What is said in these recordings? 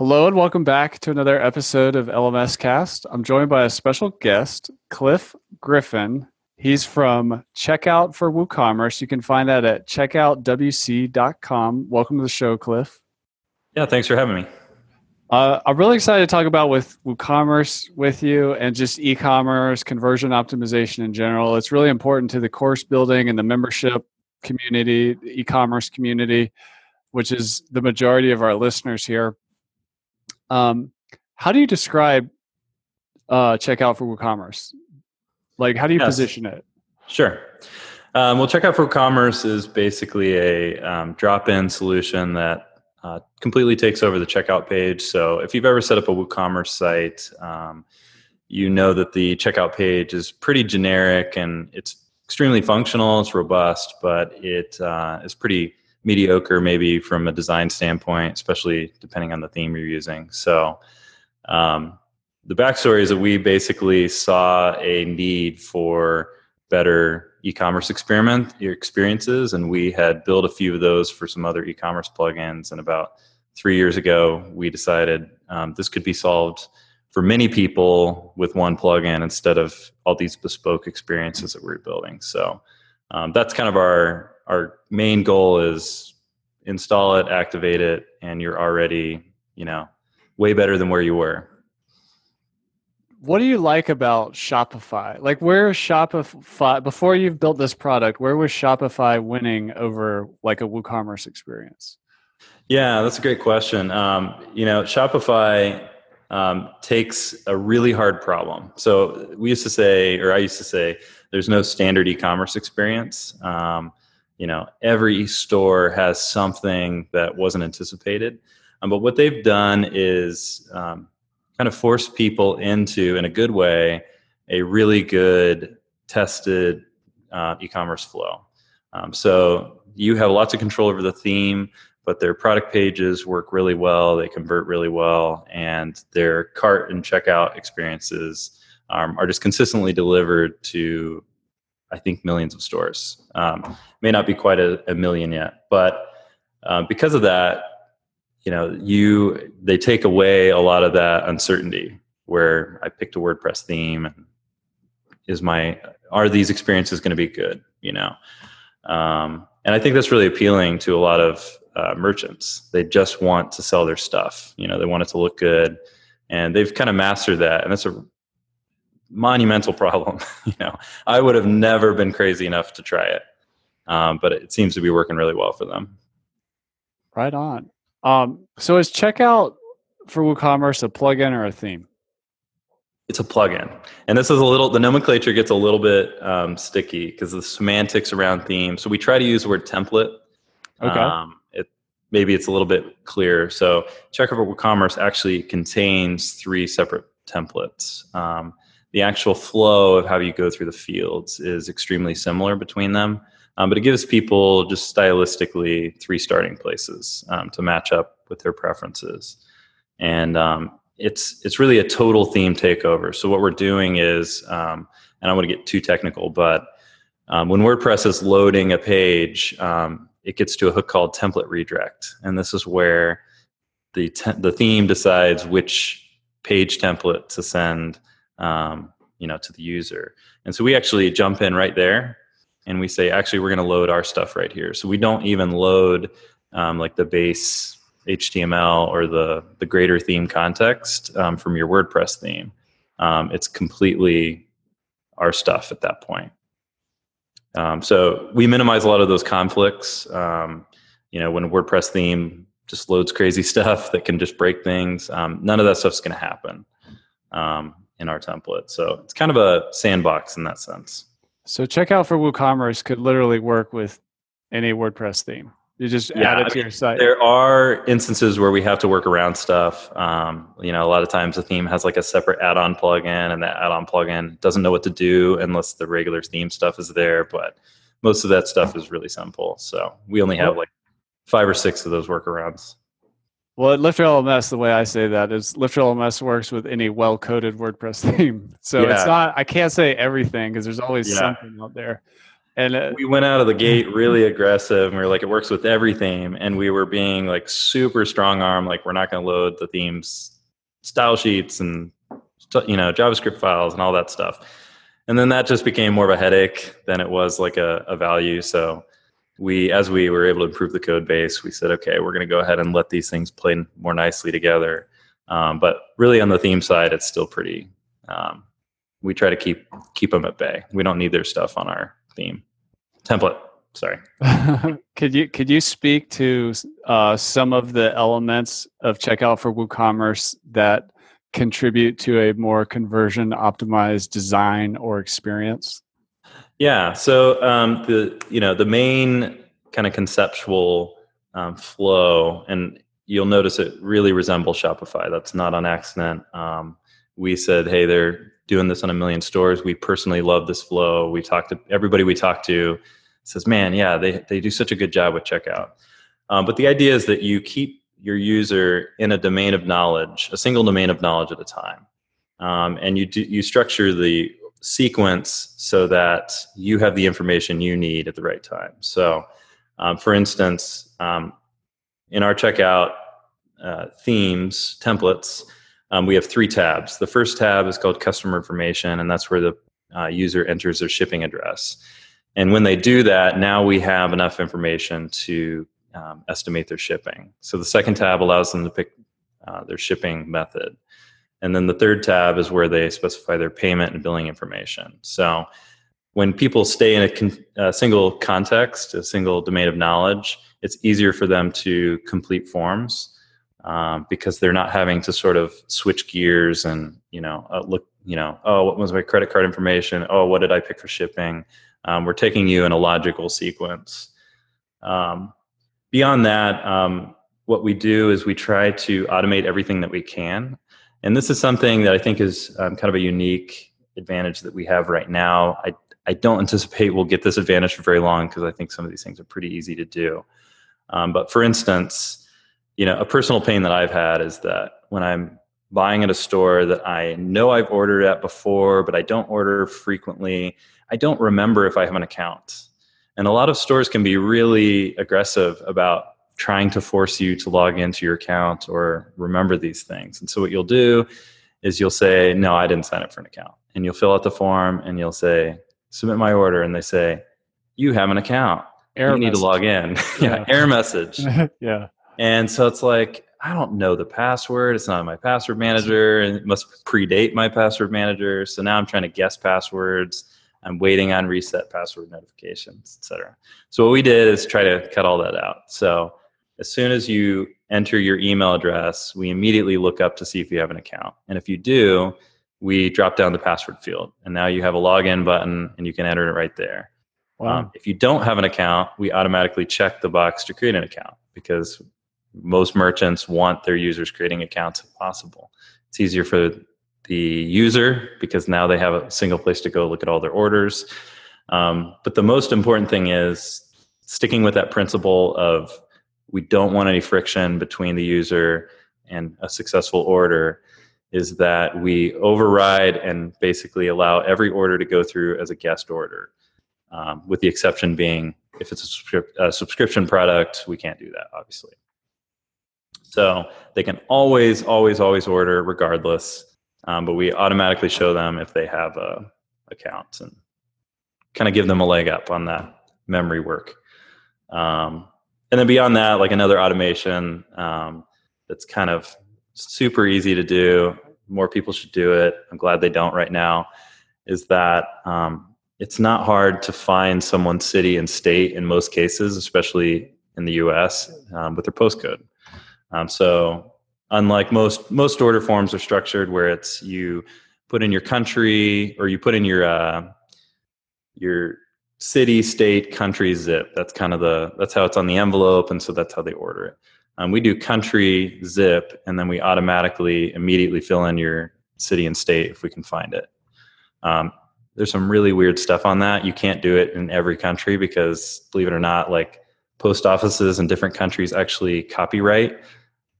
Hello and welcome back to another episode of LMS Cast. I'm joined by a special guest, Clif Griffin. He's from Checkout for WooCommerce. You can find that at checkoutwc.com. Welcome to the show, Cliff. Yeah, thanks for having me. Uh, I'm really excited to talk about with WooCommerce with you and just e-commerce conversion optimization in general. It's really important to the course building and the membership community, e-commerce community, which is the majority of our listeners here. Um, how do you describe uh, checkout for WooCommerce? Like, how do you yes. position it? Sure. Um, well, checkout for WooCommerce is basically a um, drop-in solution that uh, completely takes over the checkout page. So, if you've ever set up a WooCommerce site, um, you know that the checkout page is pretty generic and it's extremely functional. It's robust, but it uh, is pretty mediocre maybe from a design standpoint, especially depending on the theme you're using. So um, the backstory is that we basically saw a need for better e-commerce experiment experiences, and we had built a few of those for some other e-commerce plugins. And about three years ago, we decided um, this could be solved for many people with one plugin instead of all these bespoke experiences that we we're building. So um, that's kind of our our main goal is install it, activate it, and you're already, you know, way better than where you were. What do you like about Shopify? Like, where is Shopify before you've built this product? Where was Shopify winning over like a WooCommerce experience? Yeah, that's a great question. Um, you know, Shopify um, takes a really hard problem. So we used to say, or I used to say, there's no standard e-commerce experience. Um, you know every store has something that wasn't anticipated. Um, but what they've done is um, kind of force people into in a good way a really good tested uh, e-commerce flow. Um, so you have lots of control over the theme but their product pages work really well they convert really well and their cart and checkout experiences um, are just consistently delivered to I think millions of stores. Um, may not be quite a, a million yet, but uh, because of that, you know, you they take away a lot of that uncertainty. Where I picked a WordPress theme, and is my are these experiences going to be good? You know, um, and I think that's really appealing to a lot of uh, merchants. They just want to sell their stuff. You know, they want it to look good, and they've kind of mastered that. And that's a monumental problem. you know, I would have never been crazy enough to try it, um, but it seems to be working really well for them. Right on. Um, so is checkout for WooCommerce a plugin or a theme? It's a plugin, and this is a little. The nomenclature gets a little bit um, sticky because the semantics around theme. So we try to use the word template. Okay. Um, it maybe it's a little bit clearer. So checkout for WooCommerce actually contains three separate templates. Um, the actual flow of how you go through the fields is extremely similar between them. Um, but it gives people just stylistically three starting places um, to match up with their preferences. And um, it's it's really a total theme takeover. So what we're doing is, um, and I don't want to get too technical, but um, when WordPress is loading a page, um, it gets to a hook called template redirect, and this is where the te- the theme decides which page template to send um, you know, to the user. And so we actually jump in right there and we say, actually, we're going to load our stuff right here. So we don't even load um, like the base HTML or the, the greater theme context um, from your WordPress theme. Um, it's completely our stuff at that point. Um, so we minimize a lot of those conflicts. Um, you know, when a WordPress theme just loads crazy stuff that can just break things, um, none of that stuff's going to happen. In our template. So it's kind of a sandbox in that sense. So checkout for WooCommerce could literally work with any WordPress theme. You just yeah, add it to your site. There are instances where we have to work around stuff. Um, you know, a lot of times the theme has like a separate add-on plugin, and that add-on plugin doesn't know what to do unless the regular theme stuff is there. But most of that stuff is really simple. So we only have like five or six of those workarounds. Well, at Lifter LMS, the way I say that is Lifter LMS works with any well-coded WordPress theme. So yeah. it's not. I can't say everything because there's always yeah. something out there. And uh, we went out of the gate really aggressive. And we were like, it works with every theme, and we were being like super strong arm. Like we're not going to load the themes style sheets and you know JavaScript files and all that stuff. And then that just became more of a headache than it was like a, a value. So we as we were able to improve the code base we said okay we're going to go ahead and let these things play more nicely together. Um, but really on the theme side it's still pretty um, we try to keep keep them at bay. We don't need their stuff on our theme template. Sorry. Could you could you speak to uh, some of the elements of checkout for woocommerce that contribute to a more conversion optimized design or experience yeah. So um, the you know the main kind of conceptual um, flow, and you'll notice it really resembles Shopify. That's not on accident. Um, we said, hey, they're doing this on a million stores. We personally love this flow. We talked to everybody we talked to says, man, yeah, they they do such a good job with checkout. Um, but the idea is that you keep your user in a domain of knowledge, a single domain of knowledge at a time. Um, and you do, you structure the sequence so that you have the information you need at the right time. So, um, for instance, um, in our checkout uh, themes templates, um, we have three tabs. The first tab is called customer information, and that's where the uh, user enters their shipping address. And when they do that, now we have enough information to um, estimate their shipping. So the second tab allows them to pick uh, their shipping method. And then the third tab is where they specify their payment and billing information. So when people stay in a, con- a, single context, a single domain of knowledge, it's easier for them to complete forms um, because they're not having to sort of switch gears and you know uh, look you know oh what was my credit card information oh what did I pick for shipping. Um, we're taking you in a logical sequence. Um, beyond that, um, what we do is we try to automate everything that we can. And this is something that I think is um, kind of a unique advantage that we have right now. I, I don't anticipate we'll get this advantage for very long because I think some of these things are pretty easy to do. Um, but for instance, you know, a personal pain that I've had is that when I'm buying at a store that I know I've ordered at before, but I don't order frequently, I don't remember if I have an account. And a lot of stores can be really aggressive about trying to force you to log into your account or remember these things. And so what you'll do is you'll say, No, I didn't sign up for an account. And you'll fill out the form and you'll say, Submit my order. And they say, You have an account. Error you message. need to log in. yeah, yeah, error message. yeah. And so it's like, I don't know the password. It's not in my password manager, and it must predate my password manager. So now I'm trying to guess passwords. I'm waiting on reset password notifications, etc. So what we did is try to cut all that out. So as soon as you enter your email address, we immediately look up to see if you have an account. And if you do, we drop down the password field. And now you have a login button and you can enter it right there. Wow. Um, if you don't have an account, we automatically check the box to create an account because most merchants want their users creating accounts if possible. It's easier for the user because now they have a single place to go look at all their orders. Um, but the most important thing is sticking with that principle of we don't want any friction between the user and a successful order is that we override and basically allow every order to go through as a guest order, um, with the exception being if it's a, subscri- a, subscription product, we can't do that, obviously. So they can always, always, always order regardless, um, but we automatically show them if they have a account and kind of give them a leg up on that memory work. Um, and then beyond that, like another automation um, that's kind of super easy to do. More people should do it. I'm glad they don't right now. Is that um, it's not hard to find someone's city and state in most cases, especially in the U.S. Um, with their postcode. Um, so unlike most most order forms are structured where it's you put in your country or you put in your uh, your city, state, country, zip. That's kind of the that's how it's on the envelope, and so that's how they order it. Um, we do country, zip, and then we automatically immediately fill in your city and state if we can find it. Um, there's some really weird stuff on that. You can't do it in every country because, believe it or not, like post offices in different countries actually copyright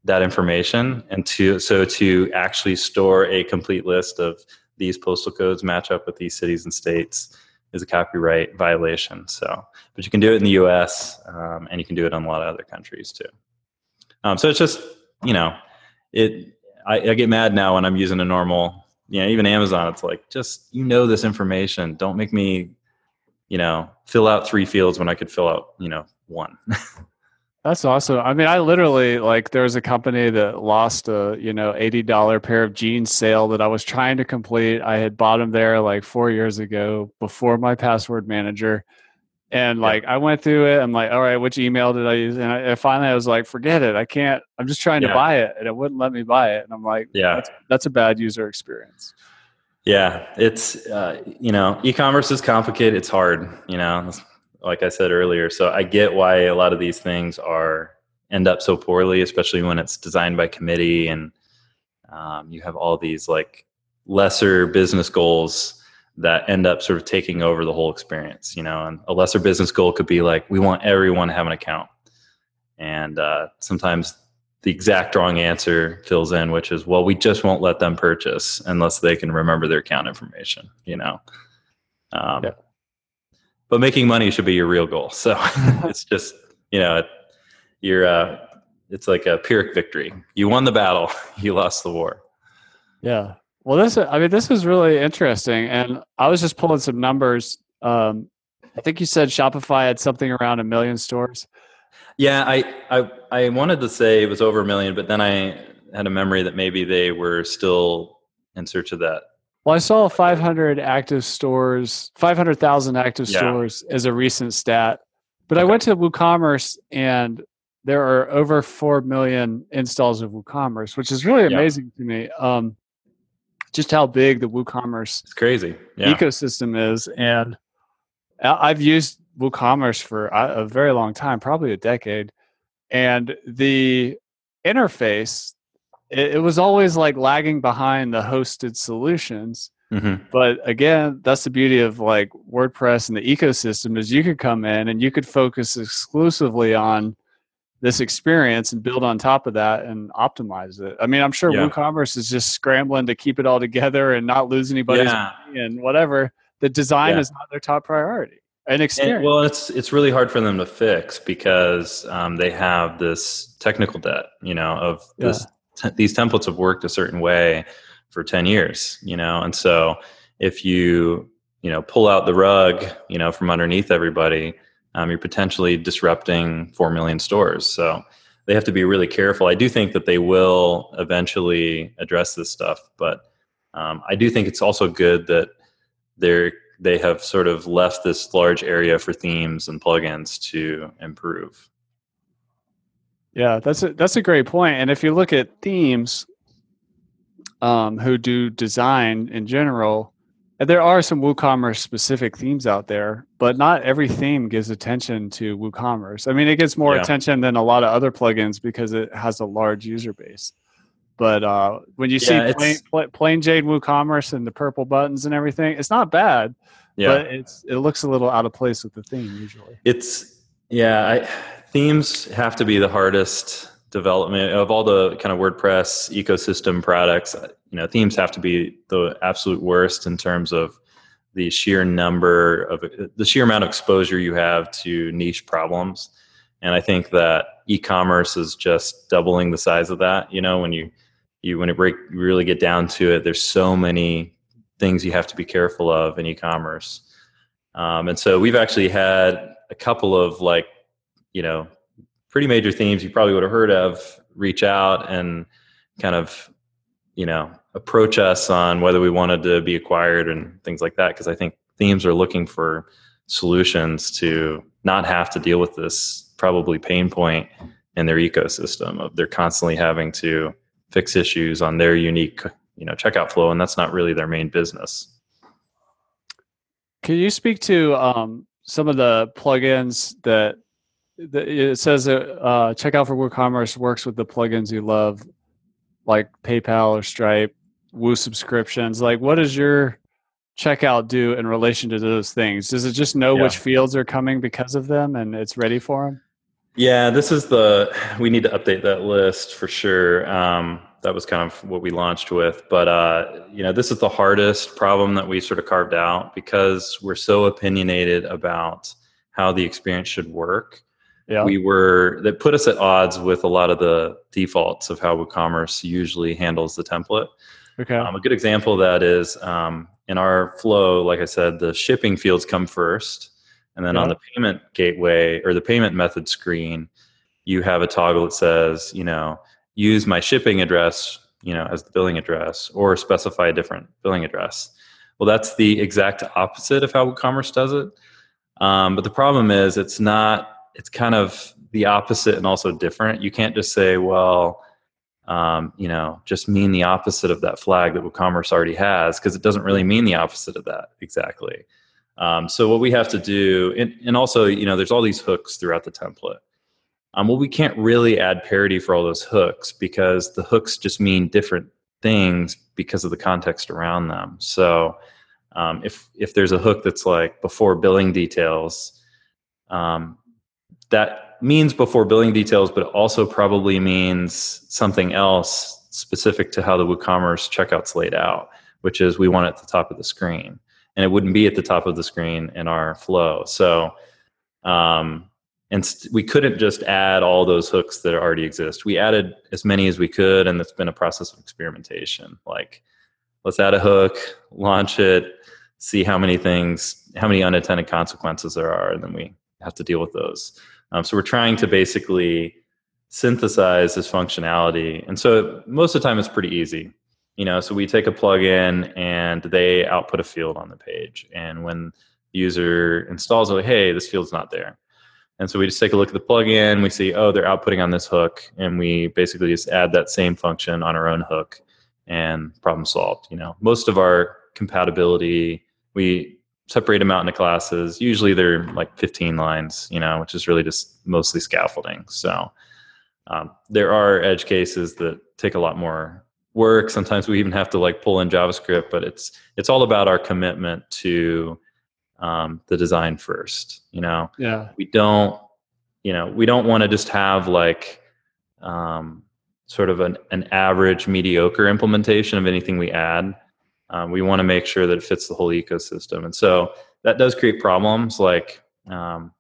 that information, and to so to actually store a complete list of these postal codes match up with these cities and states is a copyright violation. So, but you can do it in the U.S. Um, and you can do it in a lot of other countries too. Um, so it's just you know, it. I, I, get mad now when I'm using a normal, you know, even Amazon. It's like just you know this information. Don't make me, you know, fill out three fields when I could fill out you know one. That's awesome. I mean, I literally like there was a company that lost a you know eighty dollar pair of jeans sale that I was trying to complete. I had bought them there like four years ago before my password manager, and like yeah. I went through it. I'm like, all right, which email did I use? And, I, and finally, I was like, forget it. I can't. I'm just trying yeah. to buy it, and it wouldn't let me buy it. And I'm like, yeah, that's, that's a bad user experience. Yeah, it's uh, you know, e-commerce is complicated. It's hard. You know, like I said earlier. So I get why a lot of these things are end up so poorly, especially when it's designed by committee and um, you have all these like lesser business goals that end up sort of taking over the whole experience. You know, and a lesser business goal could be like we want everyone to have an account, and uh, sometimes the exact wrong answer fills in, which is well, we just won't let them purchase unless they can remember their account information. You know. Um, yeah but making money should be your real goal. So it's just you know you're uh, it's like a pyrrhic victory. You won the battle, you lost the war. Yeah. Well, this I mean this is really interesting, and I was just pulling some numbers. Um, I think you said Shopify had something around a million stores. Yeah, I, I I wanted to say it was over a million, but then I had a memory that maybe they were still in search of that well, I saw 500 active stores, 500,000 active yeah. stores as a recent stat. But okay. I went to WooCommerce and there are over 4 million installs of WooCommerce, which is really amazing yeah. to me. Um, just how big the WooCommerce it's crazy. Yeah. ecosystem is. And I've used WooCommerce for a very long time, probably a decade. And the interface it, it was always like lagging behind the hosted solutions. Mm-hmm. But again, that's the beauty of like WordPress and the ecosystem is you could come in and you could focus exclusively on this experience and build on top of that and optimize it. I mean, I'm sure yeah. WooCommerce is just scrambling to keep it all together and not lose anybody's yeah. money and whatever. The design yeah. is not their top priority. And experience. And, well, it's it's really hard for them to fix because um, they have this technical debt, you know, of this these templates have worked a certain way for 10 years you know? And so if you you know pull out the rug you know from underneath everybody um, you're potentially disrupting 4 million stores. So they have to be really careful. I do think that they will eventually address this stuff but um, i do think it's also good that they're they have sort of left this large area for themes and plugins to improve yeah, that's a that's a great point. And if you look at themes, um, who do design in general, there are some WooCommerce specific themes out there, but not every theme gives attention to WooCommerce. I mean, it gets more yeah. attention than a lot of other plugins because it has a large user base. But uh, when you yeah, see plain, plain Jane WooCommerce and the purple buttons and everything, it's not bad. Yeah. But it's it looks a little out of place with the theme usually. It's yeah, I themes have to be the hardest development of all the kind of WordPress ecosystem products. You know, themes have to be the absolute worst in terms of the sheer number of the sheer amount of exposure you have to niche problems. And I think that e-commerce is just doubling the size of that. You know, when you you when it break really get down to it, there's so many things you have to be careful of in e-commerce. Um, and so we've actually had a couple of like you know pretty major themes you probably would have heard of reach out and kind of you know approach us on whether we wanted to be acquired and things like that because i think themes are looking for solutions to not have to deal with this probably pain point in their ecosystem of they're constantly having to fix issues on their unique you know checkout flow and that's not really their main business. Can you speak to um, some of the plugins that, that it says that uh, checkout for WooCommerce works with the plugins you love, like PayPal or Stripe, Woo subscriptions. Like, what does your checkout do in relation to those things? Does it just know yeah. which fields are coming because of them and it's ready for them? Yeah, this is the we need to update that list for sure. Um, that was kind of what we launched with, but uh, you know, this is the hardest problem that we sort of carved out because we're so opinionated about how the experience should work. Yeah. We were that put us at odds with a lot of the defaults of how WooCommerce usually handles the template. Okay. Um, a good example of that is um, in our flow, like I said, the shipping fields come first. And then yeah. on the payment gateway or the payment method screen, you have a toggle that says, you know, use my shipping address, you know, as the billing address or specify a different billing address. Well, that's the exact opposite of how WooCommerce does it. Um, but the problem is it's not, it's kind of the opposite and also different. You can't just say, well, um, you know, just mean the opposite of that flag that WooCommerce already has because it doesn't really mean the opposite of that exactly. Um, so what we have to do, and, and, also, you know, there's all these hooks throughout the template. Um, well, we can't really add parity for all those hooks because the hooks just mean different things because of the context around them. So um, if if there's a hook that's like before billing details, um, that means before billing details, but it also probably means something else specific to how the WooCommerce checkout's laid out, which is we want it at the top of the screen and it wouldn't be at the top of the screen in our flow. So, um, and st- we couldn't just add all those hooks that already exist. We added as many as we could, and it's been a process of experimentation. Like, let's add a hook, launch it, see how many things, how many unintended consequences there are, and then we have to deal with those. Um, so we're trying to basically synthesize this functionality, and so most of the time it's pretty easy you know? So we take a plugin and they output a field on the page. And when the user installs it like hey this field's not there. And so we just take a look at the plugin we see oh they're outputting on this hook and we basically just add that same function on our own hook and problem solved you know? Most of our compatibility we separate them out into classes usually they're like 15 lines you know which is really just mostly scaffolding so um, there are edge cases that take a lot more work. Sometimes we even have to like pull in JavaScript, but it's it's all about our commitment to um, the design first. You know, yeah, we don't, you know, we don't want to just have like um, sort of an, an average mediocre implementation of anything we add. Um, we want to make sure that it fits the whole ecosystem, and so that does create problems. Like, um,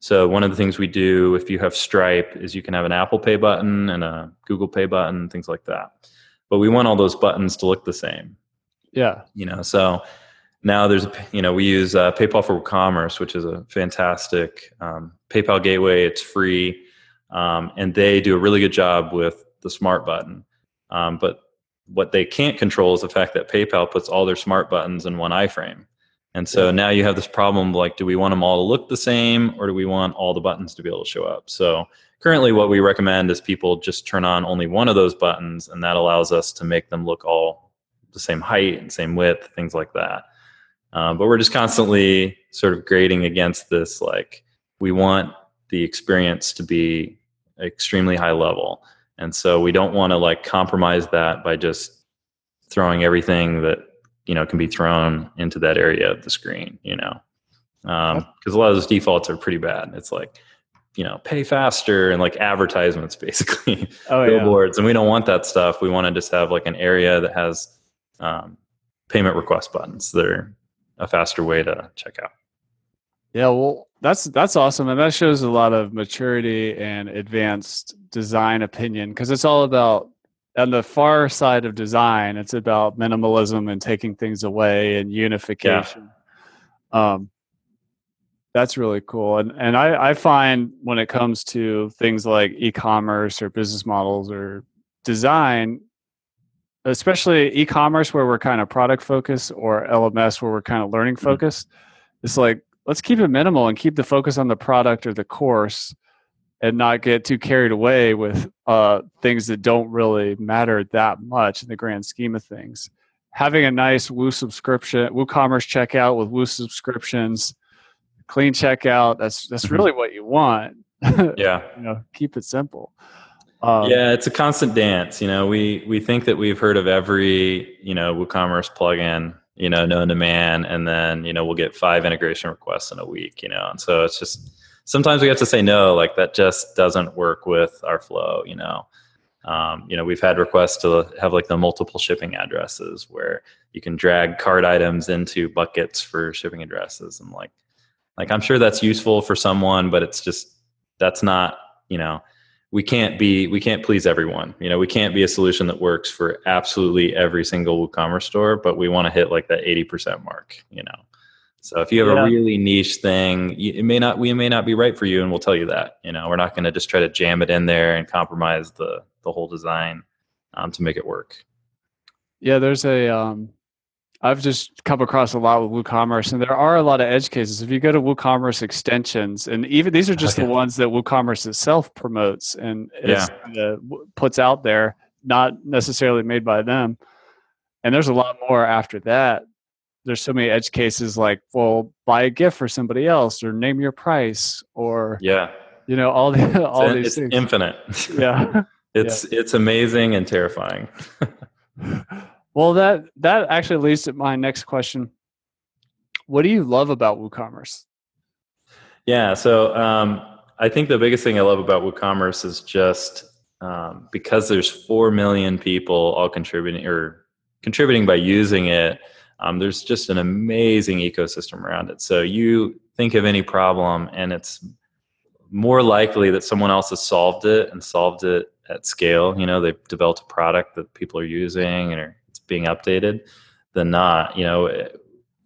so one of the things we do if you have Stripe is you can have an Apple Pay button and a Google Pay button, things like that but we want all those buttons to look the same. Yeah. You know, so now there's, you know, we use uh, PayPal for Commerce, which is a fantastic um, PayPal gateway. It's free. Um, and they do a really good job with the smart button. Um, but what they can't control is the fact that PayPal puts all their smart buttons in one iframe. And so yeah. now you have this problem like, do we want them all to look the same or do we want all the buttons to be able to show up? So currently what we recommend is people just turn on only one of those buttons and that allows us to make them look all the same height and same width things like that um, but we're just constantly sort of grading against this like we want the experience to be extremely high level and so we don't want to like compromise that by just throwing everything that you know can be thrown into that area of the screen you know? Because um, a lot of those defaults are pretty bad. It's like you know pay faster and like advertisements basically. Oh, billboards. Yeah. and we don't want that stuff. We want to just have like an area that has um, payment request buttons that are a faster way to check out yeah well that's that's awesome and that shows a lot of maturity and advanced design opinion because it's all about on the far side of design it's about minimalism and taking things away and unification yeah. um, that's really cool. And and I, I find when it comes to things like e-commerce or business models or design, especially e-commerce where we're kind of product focused or LMS where we're kind of learning mm-hmm. focused, mm-hmm. it's like let's keep it minimal and keep the focus on the product or the course and not get too carried away with uh, things that don't really matter that much in the grand scheme of things. Having a nice Woo subscription, WooCommerce checkout with Woo subscriptions, clean checkout. That's that's Mhm. really what you want. Yeah. you know, keep it simple. Um, yeah, it's a constant dance. You know, we we think that we've heard of every you know WooCommerce plugin, you know, known to man, and then you know we'll get five integration requests in a week. You know, and so it's just sometimes we have to say no. Like that just doesn't work with our flow. You know, um, you know we've had requests to have like the multiple shipping addresses where you can drag card items into buckets for shipping addresses, and like like I'm sure that's useful for someone, but it's just that's not you know we can't be we can't please everyone you know we can't be a solution that works for absolutely every single woocommerce store but we want to hit like that 80% mark you know so if you have Yeah. a really niche thing you- it may not we may not be right for you and we'll tell you that you know we're not going to just try to jam it in there and compromise the the whole design um, to make it work Yeah, there's a. Um, I've just come across a lot with WooCommerce, and there are a lot of edge cases. If you go to WooCommerce extensions, and even these are just Okay. the ones that WooCommerce itself promotes and is, uh, puts out there, not necessarily made by them. And there's a lot more after that. There's so many edge cases like, well, buy a gift for somebody else, or name your price, or yeah you know, all the all it's, these it's things. infinite yeah. it's it's amazing and terrifying Well, that that actually leads to my next question. What do you love about WooCommerce? Yeah, so um, I think the biggest thing I love about WooCommerce is just um, because there's four million people all contributing or contributing by using it. Um, there's just an amazing ecosystem around it. So you think of any problem, and it's more likely that someone else has solved it and solved it at scale. You know, they've developed a product that people are using and are, being updated than not. You know,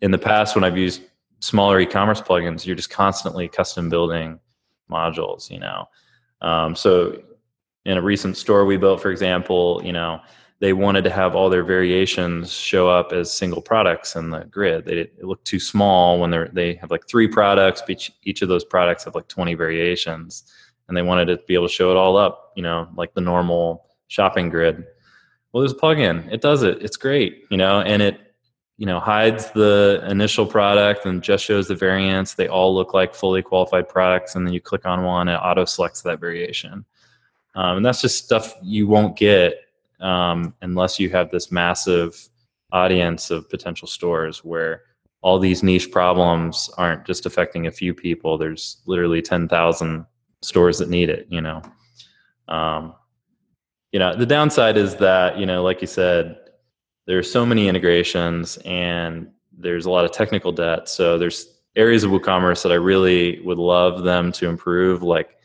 in the past when I've used smaller e-commerce plugins, you're just constantly custom building modules. You know, um, so in a recent store we built, for example, you know, they wanted to have all their variations show up as single products in the grid. They it looked too small when they're they have like three products. Each each of those products have like 20 variations, and they wanted to be able to show it all up. You know, like the normal shopping grid. Well, there's a plugin. It does it. It's great. You know, and it you know hides the initial product and just shows the variants. They all look like fully qualified products, and then you click on one, it auto selects that variation. Um, and that's just stuff you won't get um, unless you have this massive audience of potential stores where all these niche problems aren't just affecting a few people. There's literally 10,000 stores that need it, you know. Um, you know, the downside is that, you know, like you said, there's so many integrations and there's a lot of technical debt. So there's areas of WooCommerce that I really would love them to improve, like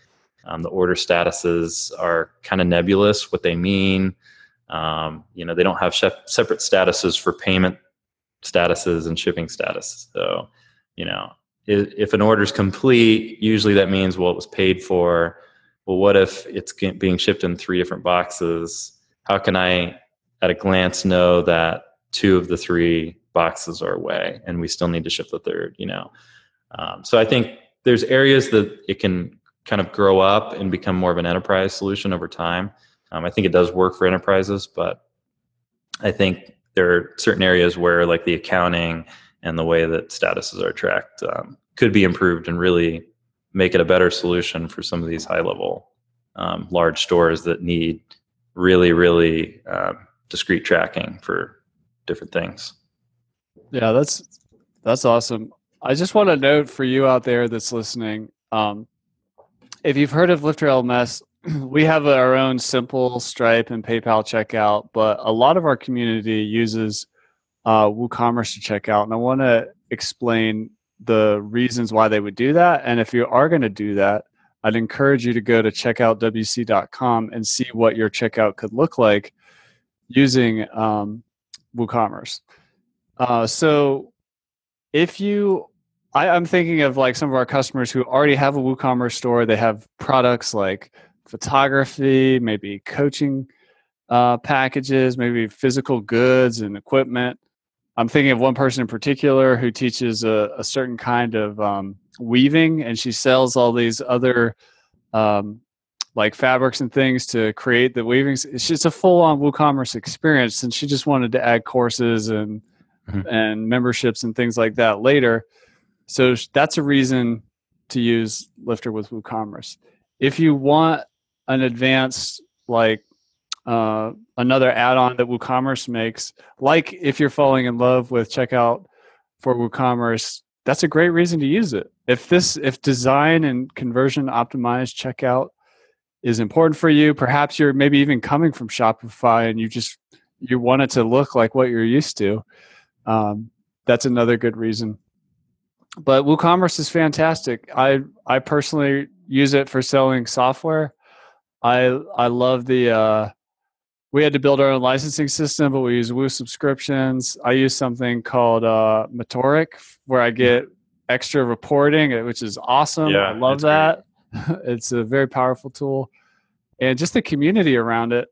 um, the order statuses are kind of nebulous, what they mean. Um, you know, they don't have separate statuses for payment statuses and shipping status. So, you know, if, if an order is complete, usually that means, well, it was paid for. Well, what if it's being shipped in three different boxes? How can I, at a glance, know that two of the three boxes are away and we still need to ship the third, you know? Um, so I think there's areas that it can kind of grow up and become more of an enterprise solution over time. Um, I think it does work for enterprises, but I think there are certain areas where, like the accounting and the way that statuses are tracked, um, could be improved and really make it a better solution for some of these high level, um, large stores that need really, really um, discrete tracking for different things. Yeah, that's that's awesome. I just want to note for you out there that's listening, um, if you've heard of Lifter LMS, we have our own simple Stripe and PayPal checkout, but a lot of our community uses uh, WooCommerce to check out, and I want to explain the reasons why they would do that. And if you are going to do that, I'd encourage you to go to checkoutwc.com and see what your checkout could look like using um, WooCommerce. Uh, so if you I, I'm thinking of like some of our customers who already have a WooCommerce store. They have products like photography, maybe coaching uh, packages, maybe physical goods and equipment. I'm thinking of one person in particular who teaches a, a certain kind of um, weaving, and she sells all these other um, like fabrics and things to create the weavings. It's just a full-on WooCommerce experience, and she just wanted to add courses and Mhm. and memberships and things like that later. So that's a reason to use Lifter with WooCommerce. If you want an advanced like uh, another add-on that WooCommerce makes, like if you're falling in love with checkout for WooCommerce, that's a great reason to use it. If this if design and conversion optimized checkout is important for you, perhaps you're maybe even coming from Shopify and you just you want it to look like what you're used to. Um, that's another good reason. But WooCommerce is fantastic. I I personally use it for selling software. I I love the uh, we had to build our own licensing system, but we use Woo subscriptions. I use something called uh, Metorik where I get extra reporting, uh, which is awesome. Yeah, I love that. it's a very powerful tool. And just the community around it.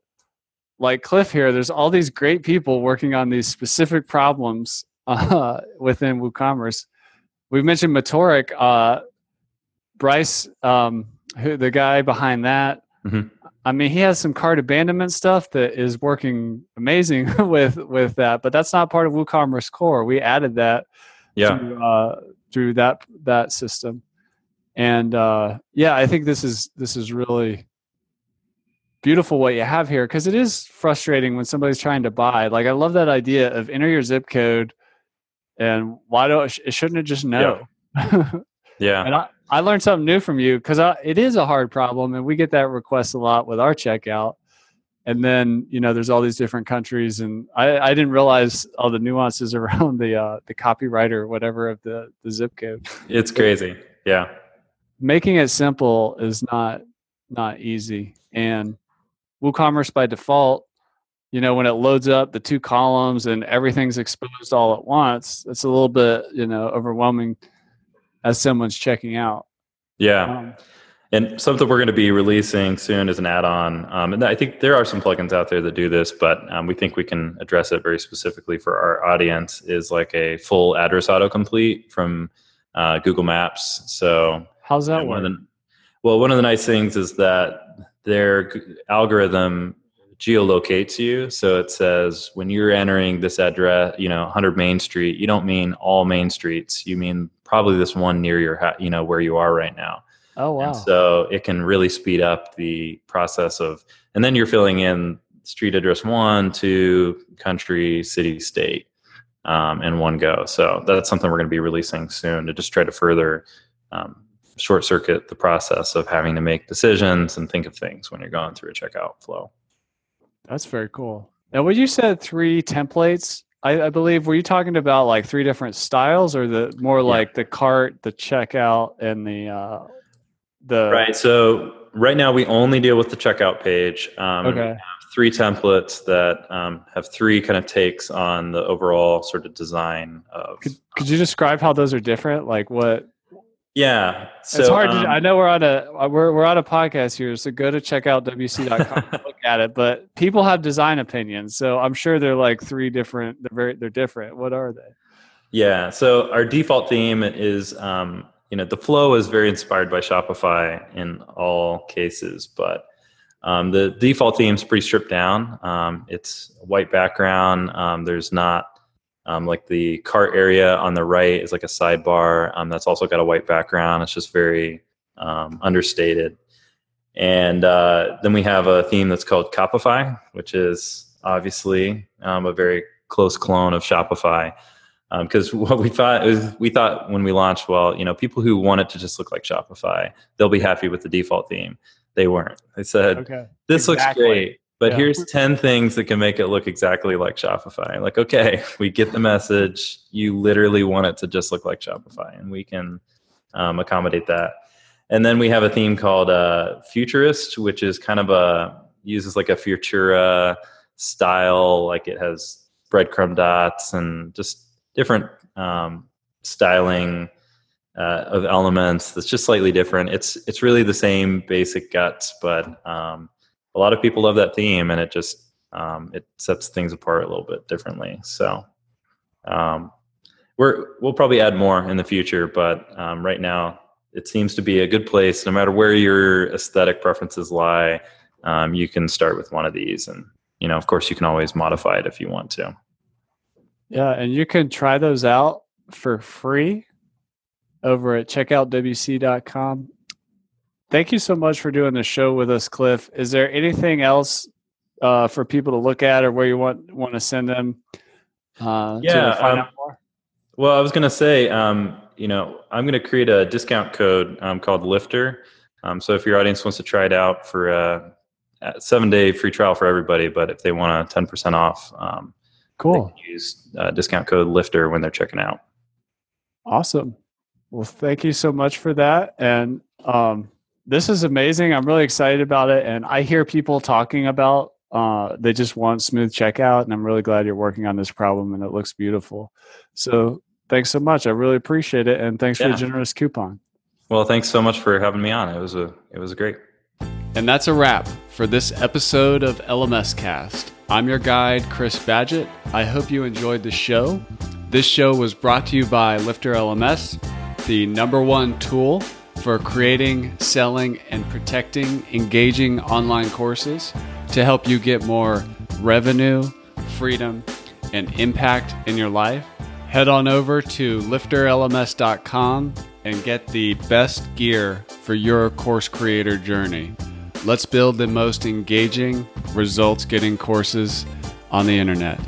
Like Clif here, there's all these great people working on these specific problems uh, within WooCommerce. We've mentioned Metorik. Uh, Bryce, um, who, the guy behind that, mm-hmm. I mean, he has some cart abandonment stuff that is working amazing with with that, but that's not part of WooCommerce Core. We added that yeah. To, uh, through that that system, and uh, yeah, I think this is this is really beautiful what you have here because it is frustrating when somebody's trying to buy. Like, I love that idea of enter your zip code, and why don't it shouldn't it just know? Yeah. yeah. and I, I learned something new from you because it is a hard problem, and we get that request a lot with our checkout. And then you know, there's all these different countries, and I, I didn't realize all the nuances around the uh, the copyright or whatever of the the zip code. It's crazy, yeah. Making it simple is not not easy, and WooCommerce by default, you know, when it loads up the two columns and everything's exposed all at once, it's a little bit you know overwhelming as someone's checking out. Yeah. Um, and something we're going to be releasing soon is an add-on. Um, and I think there are some plugins out there that do this, but um, we think we can address it very specifically for our audience. Is like a full address autocomplete from uh, Google Maps. So how's that work? The, well, one of the nice things is that their algorithm geolocates you. So it says when you're entering this address, you know, 100 Main Street, you don't mean all main streets. You mean probably this one near your, ha- you know, where you are right now. Oh wow! And so it can really speed up the process of, and then you're filling in street address one, two, country, city, state, um, in one go. So that's something we're going to be releasing soon to just try to further um, short circuit the process of having to make decisions and think of things when you're going through a checkout flow. That's very cool. Now, when you said three templates, I, I, believe were you talking about like three different styles, or the more like yeah. the cart, the checkout, and the uh, the right. So right now we only deal with the checkout page. Um, okay. Three templates that um, have three kind of takes on the overall sort of design of. Could, could you describe how those are different? Like what yeah, so, it's hard. Um, to, I know we're on a we're we're on a podcast here, so go to check out wc.com look at it. But people have design opinions, so I'm sure they're like three different. They're very they're different. What are they? Yeah, so our default theme is um, you know the flow is very inspired by Shopify in all cases, but um, the default theme is pretty stripped down. Um, it's white background. Um, there's not um, like the cart area on the right is like a sidebar um, that's also got a white background. It's just very um, understated. And uh, then we have a theme that's called Copify, which is obviously um, a very close clone of Shopify. Because um, what we thought is, we thought when we launched, well, you know, people who want it to just look like Shopify, they'll be happy with the default theme. They weren't. They said, okay. "This exactly. looks great." But yeah. here's 10 things that can make it look exactly like Shopify. Like, okay, we get the message. You literally want it to just look like Shopify, and we can um, accommodate that. And then we have a theme called uh, Futurist, which is kind of a uses like a Futura style, like it has breadcrumb dots and just different um, styling uh, of elements that's just slightly different. It's it's really the same basic guts, but um, a lot of people love that theme and it just um, it sets things apart a little bit differently. So um, we're we'll probably add more in the future but um, right now it seems to be a good place. No matter where your aesthetic preferences lie um, you can start with one of these and you know of course you can always modify it if you want to. Yeah and you can try those out for free over at checkoutwc.com. Thank you so much for doing the show with us, Clif. Is there anything else uh, for people to look at or where you want want to send them uh, Yeah, to find um, out more? Well, I was going to say, um, you know, I'm going to create a discount code um, called Lifter. Um, so if your audience wants to try it out for a, a seven day free trial for everybody, but if they want a 10% off, um, they Cool. can use uh, discount code Lifter when they're checking out. Awesome. Well, thank you so much for that. And um, this is amazing. I'm really excited about it. And I hear people talking about uh, they just want smooth checkout. And I'm really glad you're working on this problem and it looks beautiful. So thanks so much. I really appreciate it. And thanks for the generous coupon. Well, thanks so much for having me on. It was a it was great. And that's a wrap for this episode of LMScast. I'm your guide, Chris Badgett. I hope you enjoyed the show. This show was brought to you by LifterLMS, the number one tool for creating, selling, and protecting engaging online courses to help you get more revenue, freedom, and impact in your life. Head on over to lifterlms.com and get the best gear for your course creator journey. Let's build the most engaging, results getting courses on the internet.